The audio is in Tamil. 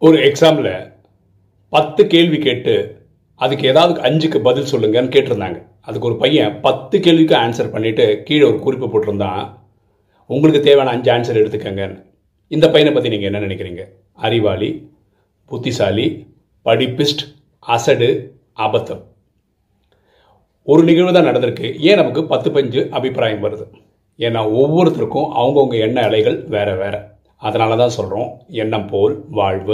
ஒரு எக்ஸாமில் பத்து கேள்வி கேட்டு அதுக்கு ஏதாவது அஞ்சுக்கு பதில் சொல்லுங்கன்னு கேட்டிருந்தாங்க. அதுக்கு ஒரு பையன் பத்து கேள்விக்கு ஆன்சர் பண்ணிவிட்டு கீழே ஒரு குறிப்பு போட்டிருந்தான். உங்களுக்கு தேவையான அஞ்சு ஆன்சர் எடுத்துக்கங்கன்னு. இந்த பையனை பற்றி நீங்கள் என்ன நினைக்கிறீங்க? அறிவாளி புத்திசாலி படிப்பிஸ்ட் அசடு அபத்தம். ஒரு நிகழ்வு தான் நடந்திருக்கு. ஏன் நமக்கு பத்து பஞ்சு அபிப்பிராயம் வருது? ஏன்னா ஒவ்வொருத்தருக்கும் அவங்கவுங்க எண்ண அலைகள் வேறு வேறு. அதனால தான் சொல்கிறோம் எண்ணம் போல் வாழ்வு.